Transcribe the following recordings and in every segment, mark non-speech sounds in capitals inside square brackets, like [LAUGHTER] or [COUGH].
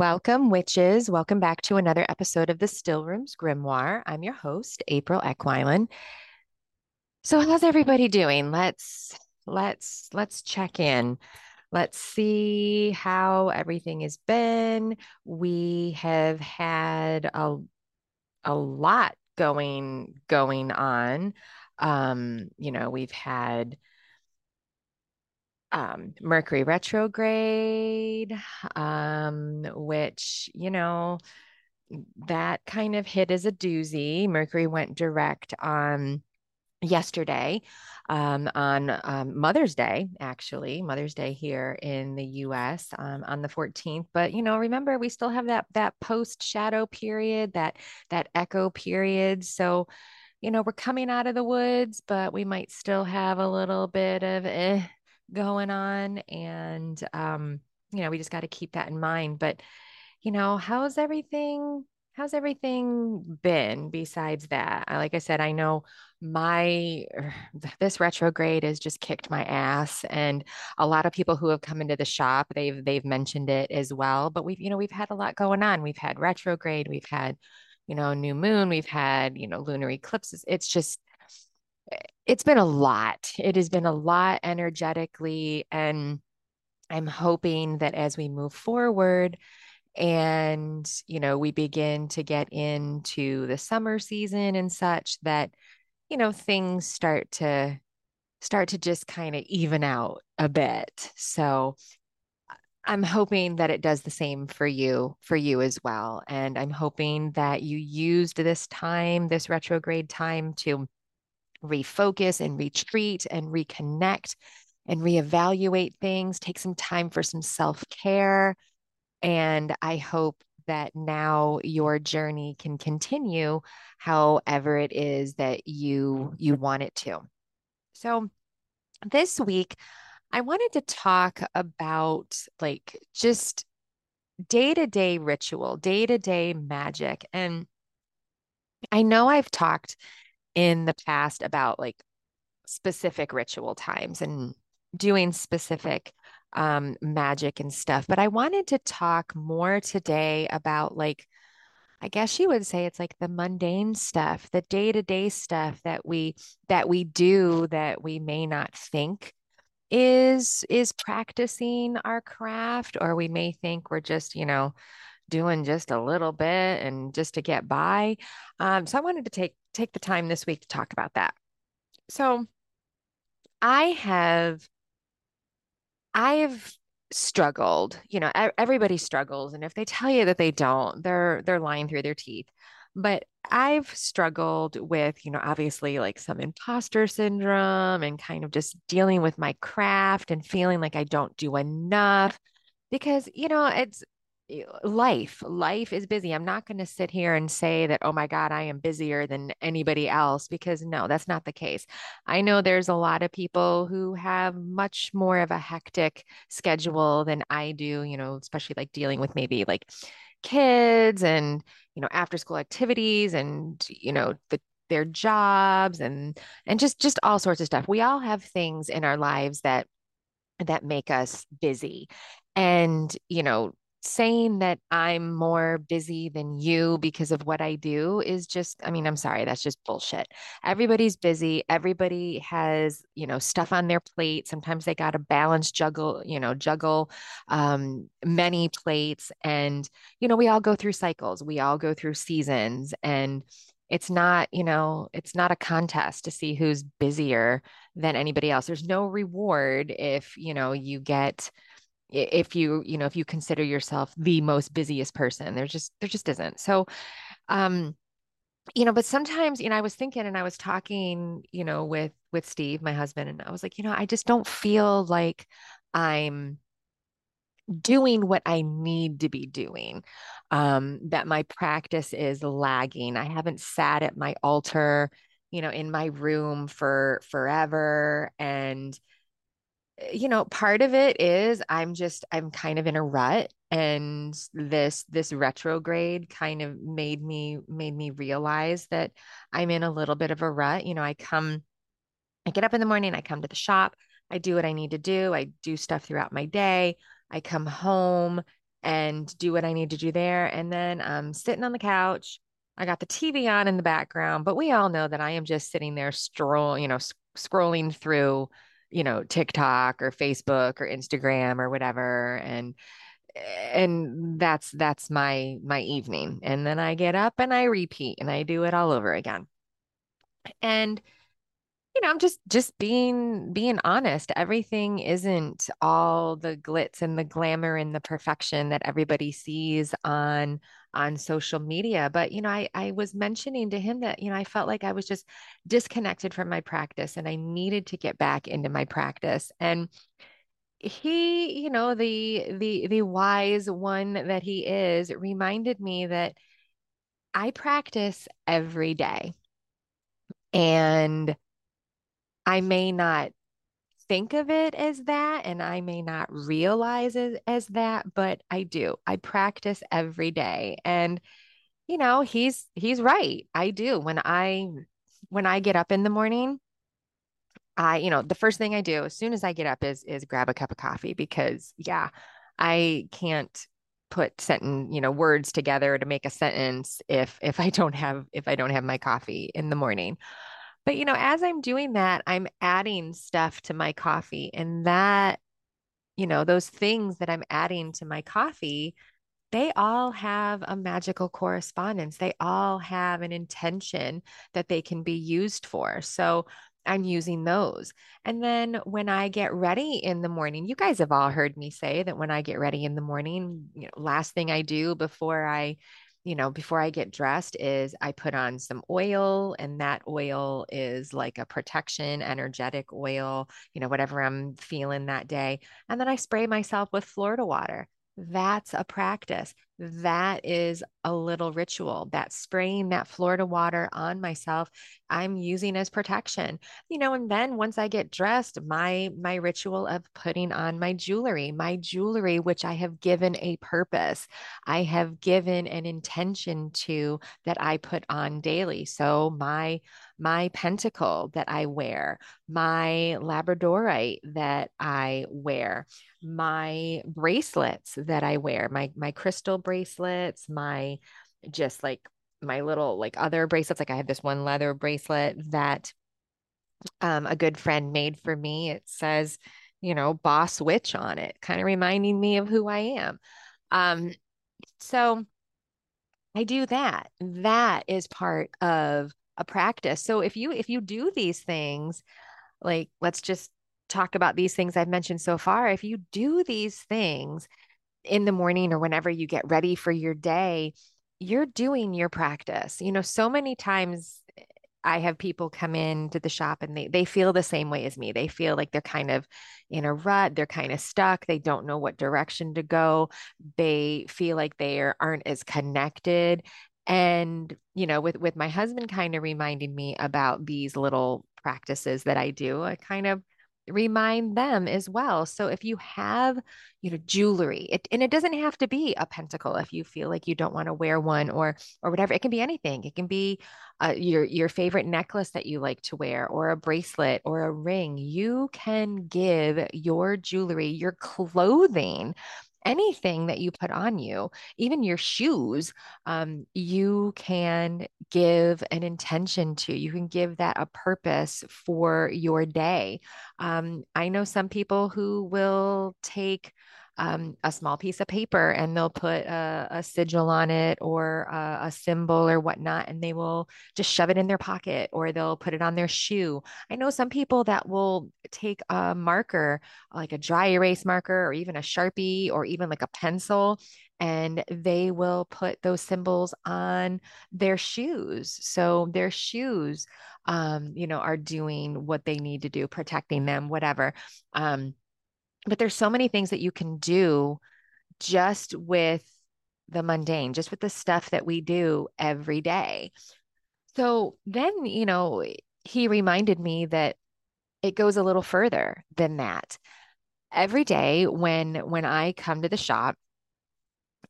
welcome, witches. Welcome back to another episode of the Stillroom's Grimoire. I'm your host, April Eckwilen. So, how's everybody doing? Let's let's let's check in. Let's see how everything has been. We have had a a lot going going on. Um, you know, we've had um, Mercury retrograde, um, which, you know, that kind of hit as a doozy. Mercury went direct on yesterday um, on um, Mother's Day, actually, Mother's Day here in the U.S. Um, on the 14th. But you know, remember we still have that that post shadow period, that that echo period. So, you know, we're coming out of the woods, but we might still have a little bit of eh, going on. And, um, you know, we just got to keep that in mind. But, you know, how's everything? How's everything been besides that? Like I said, I know my [SIGHS] this retrograde has just kicked my ass and a lot of people who have come into the shop they've they've mentioned it as well but we've you know we've had a lot going on we've had retrograde we've had you know new moon we've had you know lunar eclipses it's just it's been a lot. It has been a lot energetically. And I'm hoping that as we move forward and, you know, we begin to get into the summer season and such, that, you know, things start to start to just kind of even out a bit. So I'm hoping that it does the same for you, for you as well. And I'm hoping that you used this time, this retrograde time to refocus and retreat and reconnect and reevaluate things, take some time for some self care. And I hope that now your journey can continue however it is that you you want it to. So this week I wanted to talk about like just day-to-day ritual, day-to-day magic and I know I've talked in the past about like specific ritual times and doing specific um, magic and stuff. But I wanted to talk more today about like, I guess you would say it's like the mundane stuff, the day-to-day stuff that we that we do that we may not think is is practicing our craft or we may think we're just, you know, doing just a little bit and just to get by. Um, so I wanted to take take the time this week to talk about that. So I have I've struggled, you know, everybody struggles and if they tell you that they don't, they're they're lying through their teeth. But I've struggled with, you know, obviously like some imposter syndrome and kind of just dealing with my craft and feeling like I don't do enough because, you know, it's Eh, life life is busy. I'm not going to sit here and say that oh my god i am busier than anybody else because no that's not the case. I know there's a lot of people who have much more of a hectic schedule than i do you know especially like dealing with maybe like kids and you know after school activities and you know the their jobs and and just just all sorts of stuff. We all have things in our lives that that make us busy. And you know saying that I'm more busy than you because of what I do is just, I mean, I'm sorry, that's just bullshit. Everybody's busy. Everybody has, you know, stuff on their plate. Sometimes they got to balance, juggle, you know, juggle um, many plates. And, you know, we all go through cycles, we all go through seasons. And it's not, you know, it's not a contest to see who's busier than anybody else. There's no reward if, you know, you get, if you you know if you consider yourself the most busiest person there just there just isn't. So um you know but sometimes you know i was thinking and i was talking you know with with steve my husband and i was like you know i just don't feel like i'm doing what i need to be doing um that my practice is lagging. I haven't sat at my altar you know in my room for forever and you know, part of it is I'm just I'm kind of in a rut and this this retrograde kind of made me made me realize that I'm in a little bit of a rut. You know, I come I get up in the morning, I come to the shop, I do what I need to do, I do stuff throughout my day, I come home and do what I need to do there. And then I'm sitting on the couch. I got the TV on in the background, but we all know that I am just sitting there stroll, you know, scrolling through, you know, TikTok or Facebook or Instagram or whatever. And and that's that's my my evening. And then I get up and I repeat and I do it all over again. And you know, I'm just just being being honest. Everything isn't all the glitz and the glamour and the perfection that everybody sees on on social media. But you know, I I was mentioning to him that, you know, I felt like I was just disconnected from my practice and I needed to get back into my practice. And he, you know, the the the wise one that he is, reminded me that I practice every day. And I may not think of it as that and I may not realize it as that, but I do. I practice every day. And you know, he's he's right. I do. When I when I get up in the morning, I, you know, the first thing I do as soon as I get up is is grab a cup of coffee because yeah, I can't put sentence, you know, words together to make a sentence if if I don't have if I don't have my coffee in the morning. But, you know, as I'm doing that, I'm adding stuff to my coffee. And that, you know, those things that I'm adding to my coffee, they all have a magical correspondence. They all have an intention that they can be used for. So I'm using those. And then when I get ready in the morning, you guys have all heard me say that when I get ready in the morning, you know, last thing I do before I you know, before I get dressed is I put on some oil and that oil is like a protection energetic oil, you know, whatever I'm feeling that day. And then I spray myself with Florida water. That's a practice. That is a little ritual. That spraying that Florida water on myself, I'm using as protection. You know, and then once I get dressed, my my ritual of putting on my jewelry, my jewelry which I have given a purpose. I have given an intention to that I put on daily. So my my pentacle that I wear, my labradorite that I wear, my bracelets that I wear, my my crystal bracelets, my just like my little like other bracelets. Like I have this one leather bracelet that um, a good friend made for me. It says, you know, boss witch on it, kind of reminding me of who I am. Um, so I do that. That is part of a practice. So if you if you do these things, like let's just talk about these things I've mentioned so far. If you do these things in the morning or whenever you get ready for your day, you're doing your practice. You know, so many times eh, I have people come into the shop and they they feel the same way as me. They feel like they're kind of in a rut, they're kind of stuck, they don't know what direction to go. They feel like they are, aren't as connected. And, you know, with with my husband kind of reminding me about these little practices that I do, I kind of remind them as well. So if you have, you know, jewelry, it, and it doesn't have to be a pentacle if you feel like you don't want to wear one or or whatever. It can be anything. It can be uh, your your favorite necklace that you like to wear or a bracelet or a ring. You can give your jewelry, your clothing anything that you put on you, even your shoes, um, you can give an intention to. You can give that a purpose for your day. Um, I know some people who will take um, a small piece of paper and they'll put a, a sigil on it or a, a, symbol or whatnot, and they will just shove it in their pocket or they'll put it on their shoe. I know some people that will take a marker, like a dry erase marker or even a Sharpie or even like a pencil, and they will put those symbols on their shoes. So their shoes, um, you know, are doing what they need to do, protecting them, whatever. Um, but there's so many things that you can do just with the mundane, just with the stuff that we do every day. So then, you know, he reminded me that it goes a little further than that. Every day when when I come to the shop,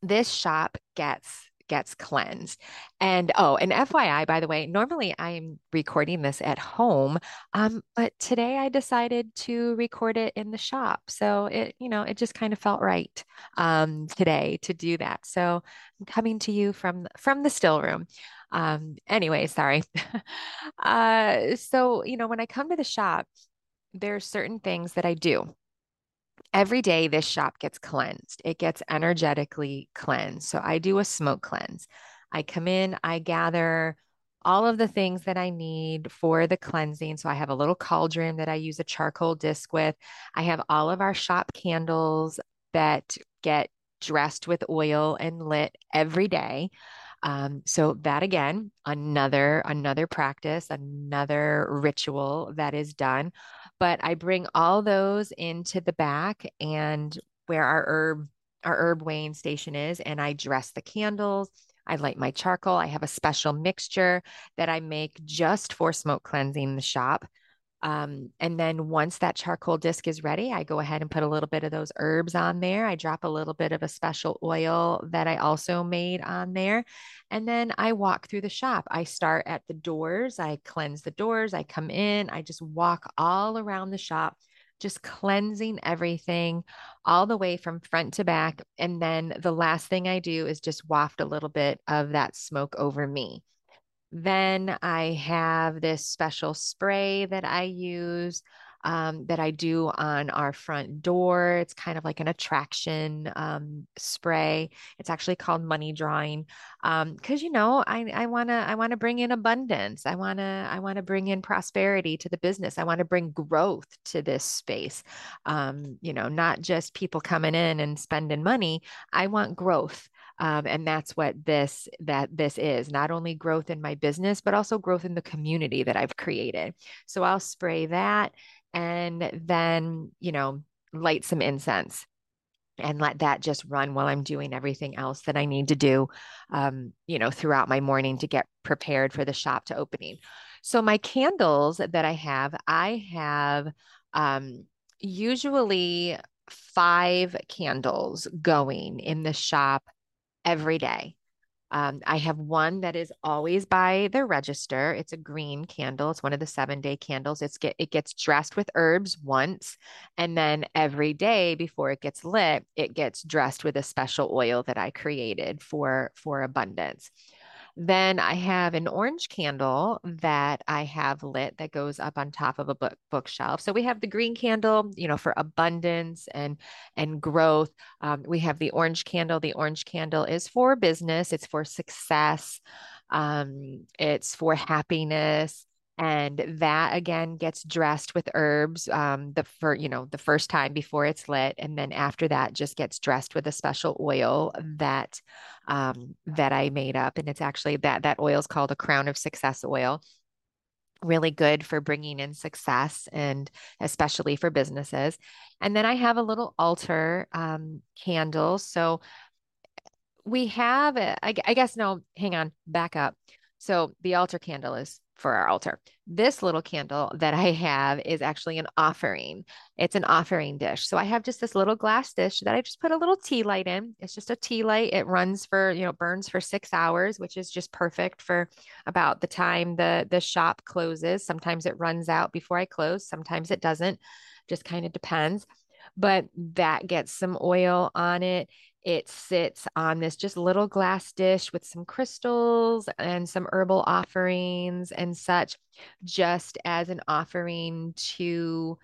this shop gets gets cleansed. And oh, and FYI, by the way, normally I'm recording this at home, um, but today I decided to record it in the shop. So it, you know, it just kind of felt right um, today to do that. So I'm coming to you from from the Stillroom. Um, anyway, sorry. [LAUGHS] uh, so you know, when I come to the shop, there's certain things that I do every day this shop gets cleansed. It gets energetically cleansed. So I do a smoke cleanse. I come in, I gather all of the things that I need for the cleansing. So I have a little cauldron that I use a charcoal disc with. I have all of our shop candles that get dressed with oil and lit every day. Um, so that again, another another practice, another ritual that is done but I bring all those into the back and where our herb our herb weighing station is and I dress the candles. I light my charcoal. I have a special mixture that I make just for smoke cleansing the shop. Um, and then once that charcoal disc is ready, I go ahead and put a little bit of those herbs on there. I drop a little bit of a special oil that I also made on there. And then I walk through the shop. I start at the doors, I cleanse the doors, I come in, I just walk all around the shop, just cleansing everything all the way from front to back. And then the last thing I do is just waft a little bit of that smoke over me. Then I have this special spray that I use um, that I do on our front door. It's kind of like an attraction um, spray. It's actually called money drawing because um, you know I I want to I want to bring in abundance. I want to I want to bring in prosperity to the business. I want to bring growth to this space. Um, you know, not just people coming in and spending money. I want growth. Um, and that's what this that this is not only growth in my business but also growth in the community that i've created. So i'll spray that and then you know light some incense and let that just run while i'm doing everything else that i need to do um, you know throughout my morning to get prepared for the shop to opening. So my candles that i have i have um, usually five candles going in the shop every day. Um, I have one that is always by the register. It's a green candle. It's one of the seven day candles. It's get it gets dressed with herbs once, and then every day before it gets lit, it gets dressed with a special oil that I created for for abundance. Then I have an orange candle that I have lit that goes up on top of a book bookshelf. So we have the green candle, you know, for abundance and and growth. Um, we have the orange candle. The orange candle is for business. It's for success. Um, it's for happiness and that again gets dressed with herbs um, the for you know the first time before it's lit. And then after that just gets dressed with a special oil that um, that i made up. And it's actually that that oil is called a crown of success oil. Really good for bringing in success and especially for businesses. And then i have a little altar um, candle. So we have I, I guess no hang on back up. So the altar candle is for our altar. This little candle that I have is actually an offering. It's an offering dish. So I have just this little glass dish that I just put a little tea light in. It's just a tea light. It runs for, you know, burns for six hours, which is just perfect for about the time the the shop closes. Sometimes it runs out before I close. Sometimes it doesn't. Just kind of depends. But that gets some oil on it it sits on this just little glass dish with some crystals and some herbal offerings and such, just as an offering to,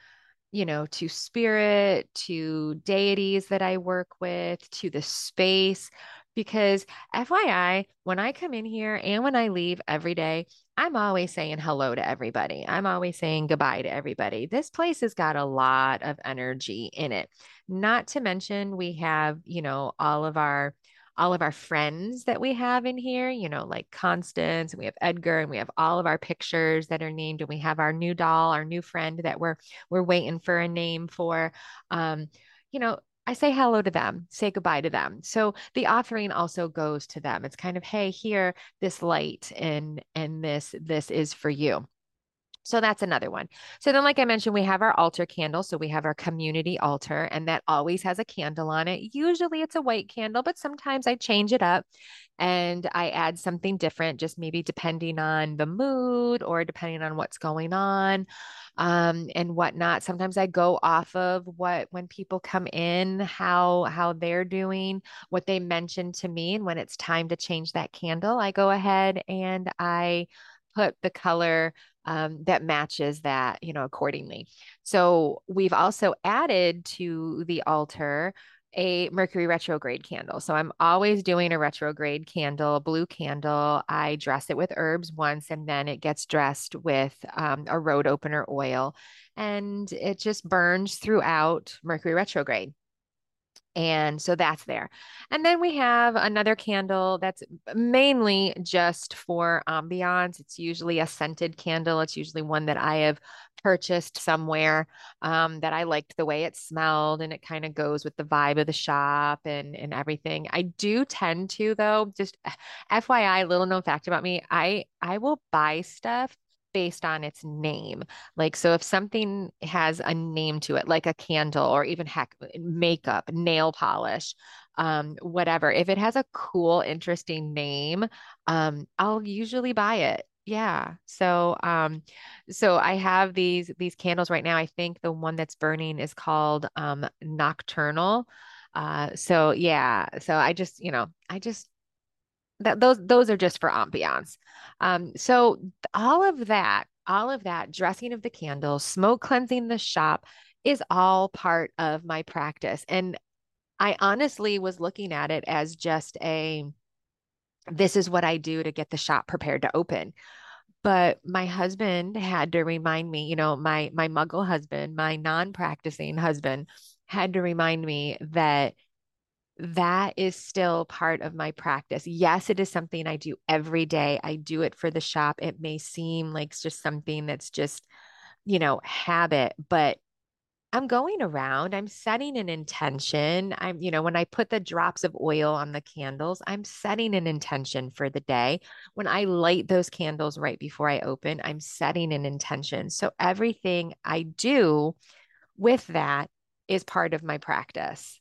you know, to spirit, to deities that I work with, to the space. Because FYI, when I come in here and when I leave every day, I'm always saying hello to everybody. I'm always saying goodbye to everybody. This place has got a lot of energy in it. Not to mention we have, you know, all of our all of our friends that we have in here, you know, like Constance, and we have Edgar, and we have all of our pictures that are named, and we have our new doll, our new friend that we're we're waiting for a name for. Um, you know, I say hello to them, say goodbye to them. So the offering also goes to them. It's kind of, hey, here, this light and and this this is for you. So that's another one. So then, like I mentioned, we have our altar candle. So we have our community altar, and that always has a candle on it. Usually it's a white candle, but sometimes I change it up and I add something different, just maybe depending on the mood or depending on what's going on um, and whatnot. Sometimes I go off of what when people come in, how how they're doing, what they mentioned to me, and when it's time to change that candle, I go ahead and I put the color um, that matches that, you know, accordingly. So we've also added to the altar a Mercury retrograde candle. So I'm always doing a retrograde candle, blue candle. I dress it with herbs once and then it gets dressed with um, a road opener oil and it just burns throughout Mercury retrograde. And so that's there. And then we have another candle that's mainly just for ambiance. It's usually a scented candle. It's usually one that I have purchased somewhere um, that I liked the way it smelled and it kind of goes with the vibe of the shop and, and everything. I do tend to, though, just FYI, little known fact about me, I I will buy stuff based on its name. Like, so if something has a name to it, like a candle or even heck, makeup, nail polish, um, whatever, if it has a cool, interesting name, um, I'll usually buy it. Yeah. So, um, so I have these these candles right now. I think the one that's burning is called um Nocturnal. Uh, so yeah. So I just, you know, I just that those those are just for ambiance. Um, so all of that, all of that dressing of the candles, smoke cleansing the shop is all part of my practice. And I honestly was looking at it as just a this is what I do to get the shop prepared to open. But my husband had to remind me, you know, my my muggle husband, my non-practicing husband had to remind me that that is still part of my practice. Yes, it is something I do every day. I do it for the shop. It may seem like it's just something that's just, you know, habit, but I'm going around, I'm setting an intention. I'm, you know, when I put the drops of oil on the candles, I'm setting an intention for the day. When I light those candles right before I open, I'm setting an intention. So everything I do with that is part of my practice.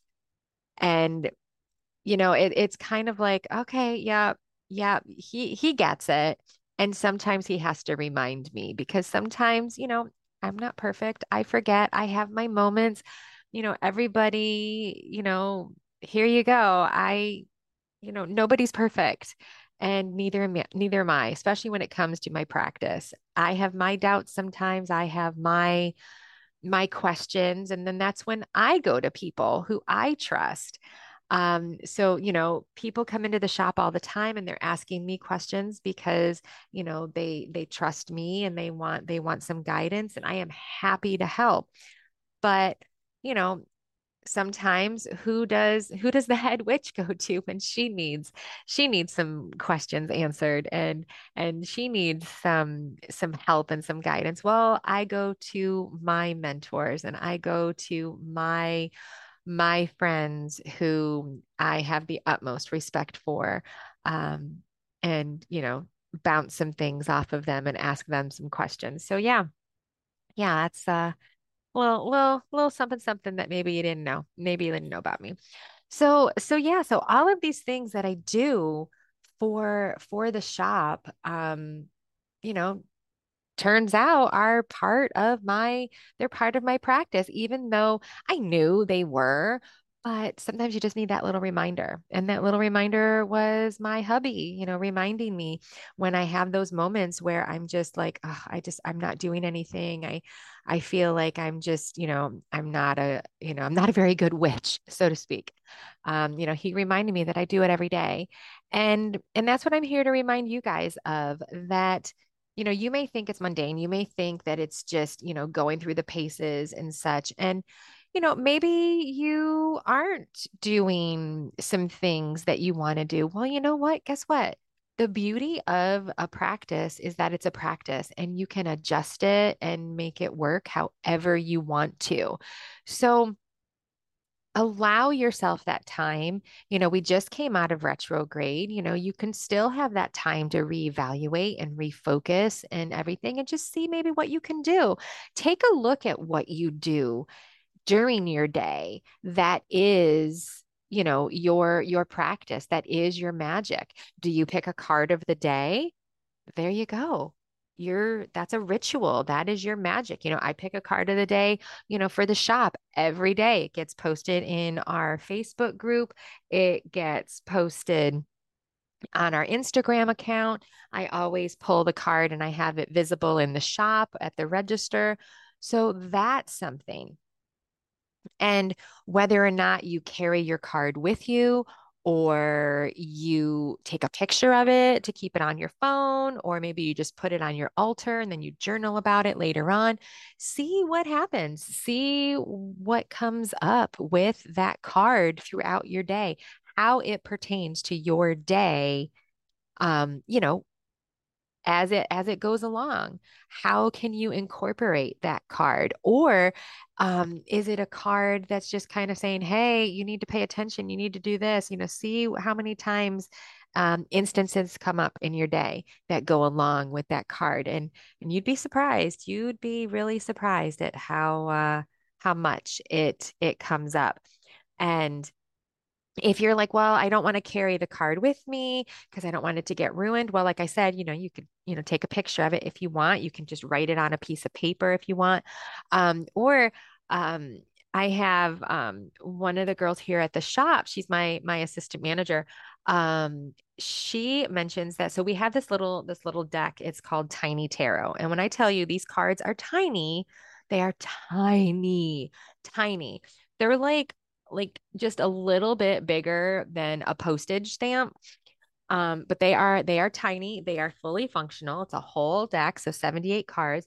And, you know, it, it's kind of like, okay, yeah, yeah, he he gets it. And sometimes he has to remind me because sometimes, you know, I'm not perfect. I forget. I have my moments. You know, everybody, you know, here you go. I, you know, nobody's perfect. And neither am neither am I, especially when it comes to my practice. I have my doubts sometimes. I have my my questions. And then that's when I go to people who I trust. Um, so, you know, people come into the shop all the time and they're asking me questions because, you know, they they trust me and they want they want some guidance and I am happy to help. But, you know, sometimes who does who does the head witch [LAUGHS] go to when she needs she needs some questions answered and and she needs some some help and some guidance. Well i go to my mentors and i go to my my friends who i have the utmost respect for um and you know bounce some things off of them and ask them some questions. So yeah. Yeah that's uh well, little, little something, something that maybe you didn't know. Maybe you didn't know about me. So, so yeah, so all of these things that I do for for the shop, um, you know, turns out are part of my they're part of my practice, even though I knew they were. But sometimes you just need that little reminder. And that little reminder was my hubby, you know, reminding me when I have those moments where I'm just like, oh, I just, I'm not doing anything. I, I feel like I'm just, you know, I'm not a, you know, I'm not a very good witch, so to speak. Um, you know, he reminded me that I do it every day. And, and that's what I'm here to remind you guys of that you know, you may think it's mundane. You may think that it's just, you know, going through the paces and such. And you know, maybe you aren't doing some things that you want to do. Well, you know what? Guess what? The beauty of a practice is that it's a practice and you can adjust it and make it work however you want to. So, allow yourself that time. You know, we just came out of retrograde. You know, you can still have that time to reevaluate and refocus and everything and just see maybe what you can do. Take a look at what you do during your day that is you know your your practice that is your magic. Do you pick a card of the day? There you go. You're that's a ritual. That is your magic. You know i pick a card of the day you know for the shop every day. It gets posted in our facebook group. It gets posted on our Instagram account. I always pull the card and I have it visible in the shop at the register. So that's something. And whether or not you carry your card with you or you take a picture of it to keep it on your phone, or maybe you just put it on your altar and then you journal about it later on. See what happens. See what comes up with that card throughout your day, how it pertains to your day. Um, you know, as it as it goes along how can you incorporate that card? Or um, is it a card that's just kind of saying hey you need to pay attention you need to do this you know see how many times um, instances come up in your day that go along with that card and and you'd be surprised you'd be really surprised at how uh, how much it it comes up. And if you're like, well, I don't want to carry the card with me because I don't want it to get ruined. Well, like I said, you know, you could, you know, take a picture of it if you want. You can just write it on a piece of paper if you want. Um, or um, I have um, one of the girls here at the shop. She's my my assistant manager. Um, she mentions that so we have this little this little deck. It's called Tiny Tarot, and when I tell you these cards are tiny, they are tiny, tiny. They're like like just a little bit bigger than a postage stamp. Um, but they are they are tiny, they are fully functional. It's a whole deck, so 78 cards.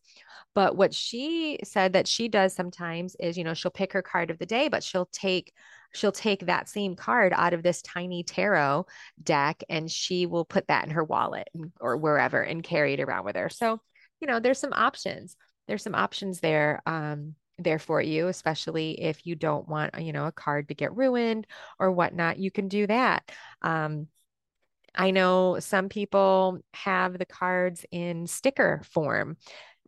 But what she said that she does sometimes is, you know, she'll pick her card of the day, but she'll take she'll take that same card out of this tiny tarot deck and she will put that in her wallet or wherever and carry it around with her. So, you know, there's some options. There's some options there. Um, there for you, especially if you don't want, you know, a card to get ruined or whatnot. You can do that. Um, I know some people have the cards in sticker form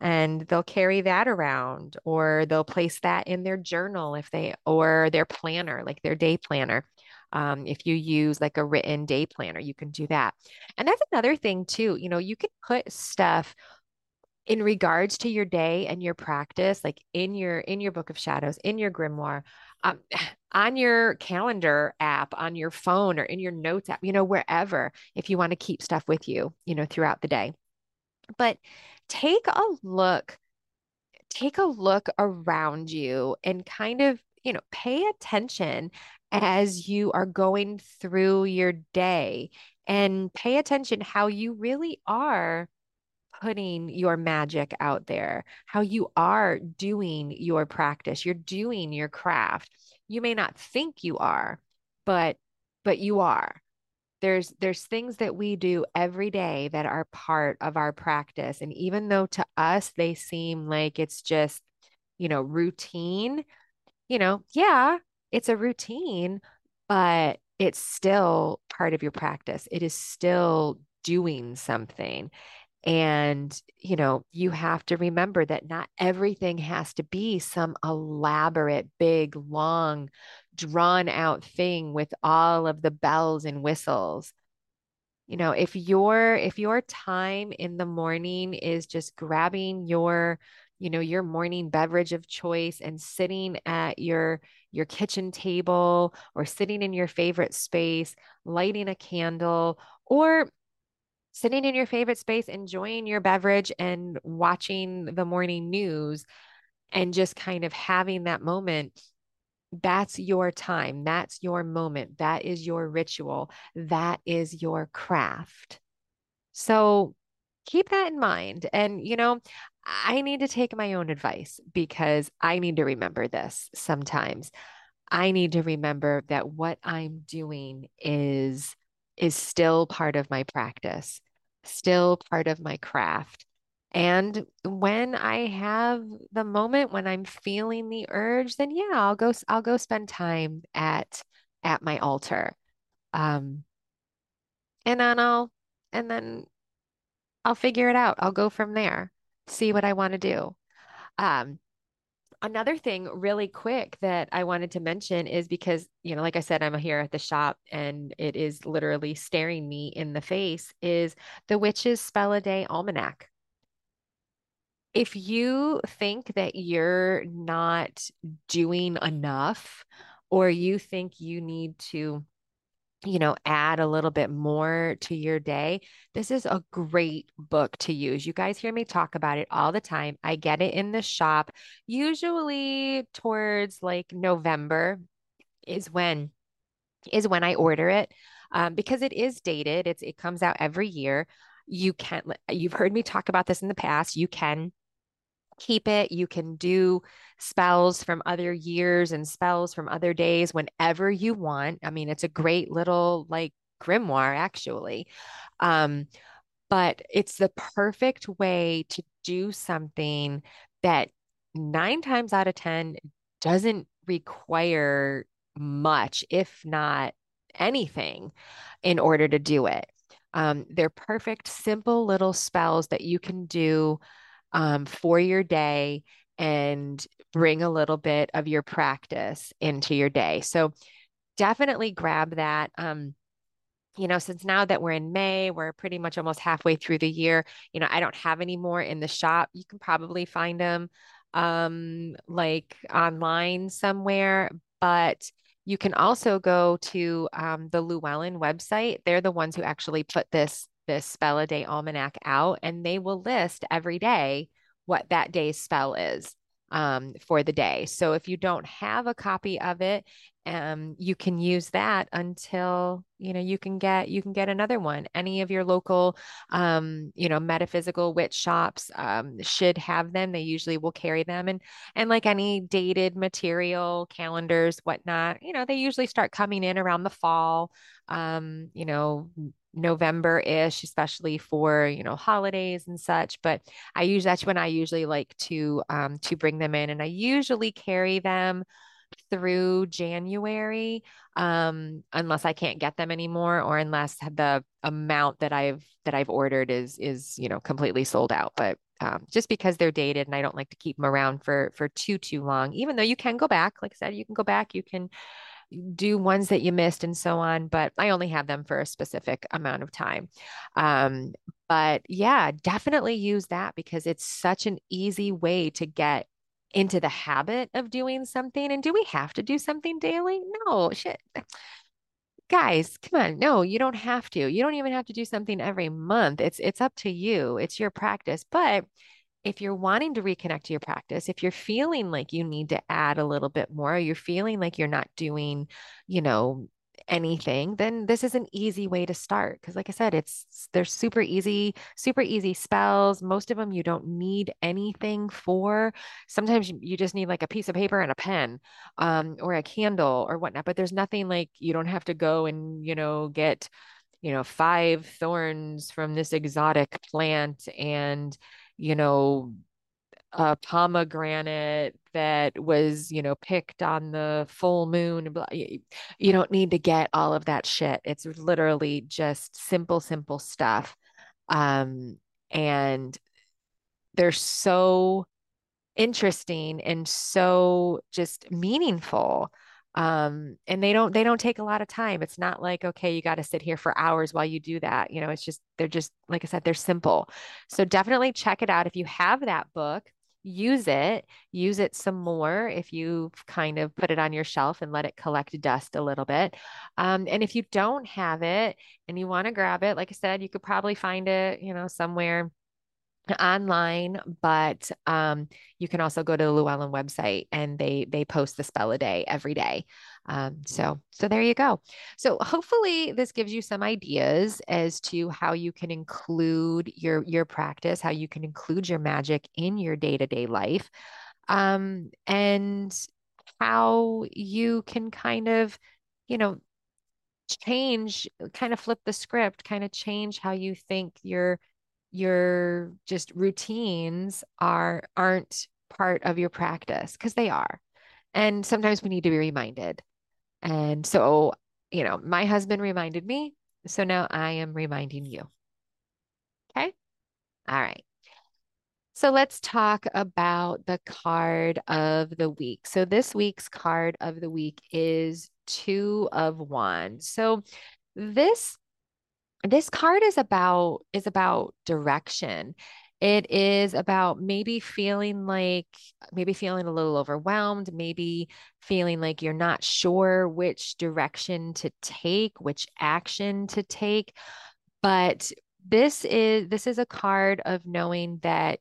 and they'll carry that around or they'll place that in their journal if they or their planner, like their day planner. Um, if you use like a written day planner, you can do that. And that's another thing too. You know, you can put stuff in regards to your day and your practice like in your in your book of shadows in your grimoire um, [SIGHS] on your calendar app on your phone or in your notes app you know wherever if you want to keep stuff with you you know throughout the day. But take a look take a look around you and kind of you know pay attention as you are going through your day and pay attention how you really are putting your magic out there, how you are doing your practice, you're doing your craft. You may not think you are, but but you are. There's there's things that we do every day that are part of our practice and even though to us they seem like it's just, you know, routine, you know, yeah, it's a routine, but it's still part of your practice. It is still doing something. And, you know, you have to remember that not everything has to be some elaborate, big, long, drawn out thing with all of the bells and whistles. You know, if your if your time in the morning is just grabbing your, you know, your morning beverage of choice and sitting at your your kitchen table or sitting in your favorite space, lighting a candle, or sitting in your favorite space, enjoying your beverage and watching the morning news and just kind of having that moment. That's your time. That's your moment. That is your ritual. That is your craft. So keep that in mind. And, you know, I need to take my own advice because I need to remember this sometimes. I need to remember that what I'm doing is is still part of my practice, still part of my craft. And when I have the moment when I'm feeling the urge, then yeah, I'll go I'll go spend time at at my altar. Um, and then I'll and then I'll figure it out. I'll go from there, see what I want to do. Um, another thing really quick that I wanted to mention is because, you know, like I said, I'm here at the shop and it is literally staring me in the face is the Witch's Spell a Day Almanac. If you think that you're not doing enough or you think you need to you know, add a little bit more to your day, this is a great book to use. You guys hear me talk about it all the time. I get it in the shop, usually towards like November is when is when I order it. Um, because it is dated. It's it comes out every year. You can't. you've heard me talk about this in the past. You can keep it. You can do spells from other years and spells from other days whenever you want. I mean, it's a great little like grimoire, actually. Um, but it's the perfect way to do something that nine times out of 10 doesn't require much, if not anything, in order to do it. Um, they're perfect, simple little spells that you can do um, for your day and bring a little bit of your practice into your day. So definitely grab that. Um, you know, since now that we're in May, we're pretty much almost halfway through the year. You know, I don't have any more in the shop. You can probably find them um like online somewhere, but you can also go to um, the Llewellyn website. They're the ones who actually put this this spell a day almanac out, and they will list every day what that day's spell is um, for the day. So if you don't have a copy of it, um, you can use that until you know you can get you can get another one. Any of your local, um, you know, metaphysical witch shops um, should have them. They usually will carry them, and and like any dated material, calendars, whatnot, you know, they usually start coming in around the fall. Um, you know, November-ish, especially for, you know, holidays and such. But I use that's when I usually like to um to bring them in. And I usually carry them through January, um, unless I can't get them anymore or unless the amount that I've that I've ordered is is, you know, completely sold out. But um, just because they're dated and I don't like to keep them around for for too too long, even though you can go back, like I said, you can go back, you can do ones that you missed and so on, but I only have them for a specific amount of time. Um, but yeah, definitely use that because it's such an easy way to get into the habit of doing something. And do we have to do something daily? No, shit. Guys, come on. No, you don't have to. You don't even have to do something every month. It's it's up to you. It's your practice. But if you're wanting to reconnect to your practice, if you're feeling like you need to add a little bit more, you're feeling like you're not doing, you know, anything, then this is an easy way to start. Because, like I said, it's they're super easy, super easy spells. Most of them you don't need anything for. Sometimes you just need like a piece of paper and a pen, um, or a candle or whatnot. But there's nothing like you don't have to go and you know get, you know, five thorns from this exotic plant and you know, a pomegranate that was, you know, picked on the full moon. You don't need to get all of that shit. It's literally just simple, simple stuff. Um, and they're so interesting and so just meaningful um and they don't they don't take a lot of time it's not like okay you got to sit here for hours while you do that you know it's just they're just like i said they're simple so definitely check it out if you have that book use it use it some more if you've kind of put it on your shelf and let it collect dust a little bit. Um, and if you don't have it and you want to grab it like i said you could probably find it you know somewhere online, but um, you can also go to the Llewellyn website and they they post the spell a day every day. Um, so so there you go. So hopefully this gives you some ideas as to how you can include your your practice, how you can include your magic in your day to day life, um, and how you can kind of you know change, kind of flip the script, kind of change how you think your your just routines are aren't part of your practice because they are. And sometimes we need to be reminded. And so, you know, my husband reminded me. So now I am reminding you. Okay. All right. So let's talk about the card of the week. So this week's card of the week is two of wands. So this this card is about is about direction. It is about maybe feeling like maybe feeling a little overwhelmed, maybe feeling like you're not sure which direction to take, which action to take. But this is this is a card of knowing that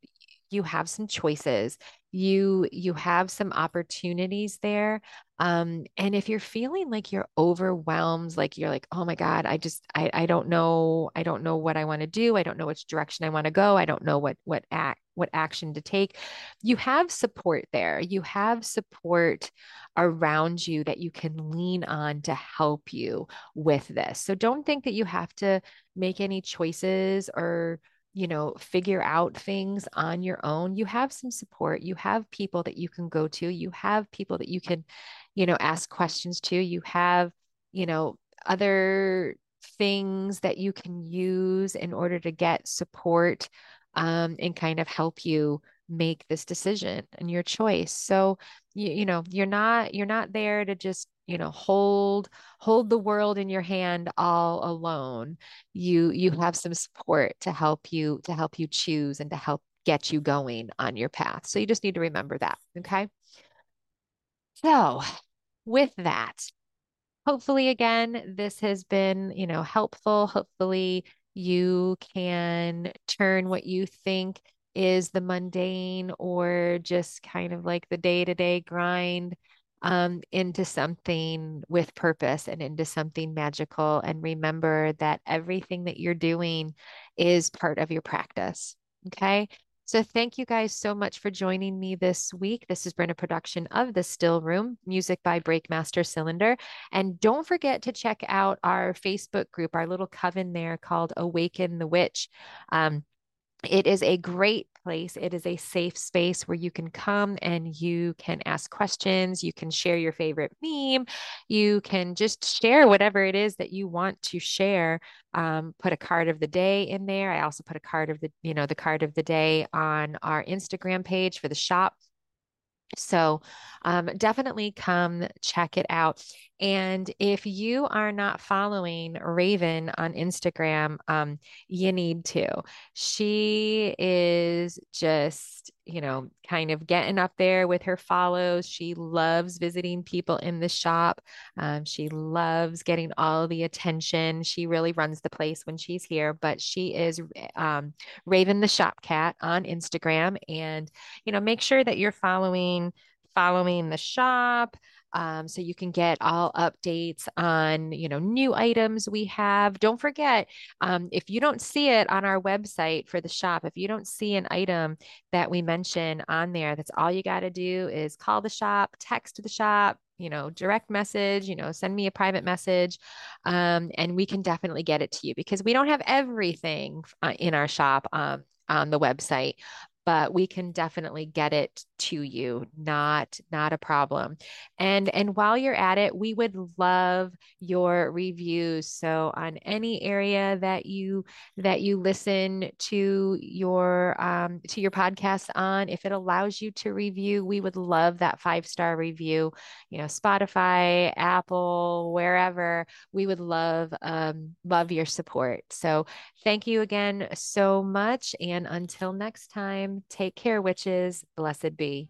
you have some choices you you have some opportunities there um, and if you're feeling like you're overwhelmed like you're like oh my god i just i, I don't know i don't know what i want to do i don't know which direction i want to go i don't know what what act what action to take you have support there. You have support around you that you can lean on to help you with this. So don't think that you have to make any choices or you know, figure out things on your own, you have some support. You have people that you can go to. You have people that you can, you know, ask questions to. You have, you know, other things that you can use in order to get support um, and kind of help you make this decision and your choice. So, you, you know, you're not you're not there to just you know hold hold the world in your hand all alone. You you have some support to help you to help you choose and to help get you going on your path. So you just need to remember that okay? So with that hopefully again this has been you know helpful. Hopefully you can turn what you think is the mundane or just kind of like the day-to-day grind um, into something with purpose and into something magical. And remember that everything that you're doing is part of your practice. Okay. So thank you guys so much for joining me this week. This has been a production of The Stillroom, music by Breakmaster Cylinder. And don't forget to check out our Facebook group, our little coven there called Awaken the Witch. Um, it is a great place. It is a safe space where you can come and you can ask questions. You can share your favorite meme. You can just share whatever it is that you want to share. Um, put a card of the day in there. I also put a card of the, you know, the card of the day on our Instagram page for the shop. So um, definitely come check it out. And if you are not following Raven on Instagram, um, you need to. She is just, you know, kind of getting up there with her follows. She loves visiting people in the shop. Um, she loves getting all the attention. She really runs the place when she's here, but she is um, Raven the Shop Cat on Instagram. And, you know, make sure that you're following following the shop. Um, so you can get all updates on you know new items we have. Don't forget um, if you don't see it on our website for the shop if you don't see an item that we mention on there that's all you got to do is call the shop text the shop you know direct message you know send me a private message um, and we can definitely get it to you because we don't have everything uh, in our shop um, on the website but we can definitely get it to you not not a problem. And and while you're at it we would love your reviews. So on any area that you that you listen to your um to your podcast on if it allows you to review we would love that five star review. You know spotify apple wherever we would love um love your support. So thank you again so much and until next time. Take care, witches. Blessed be.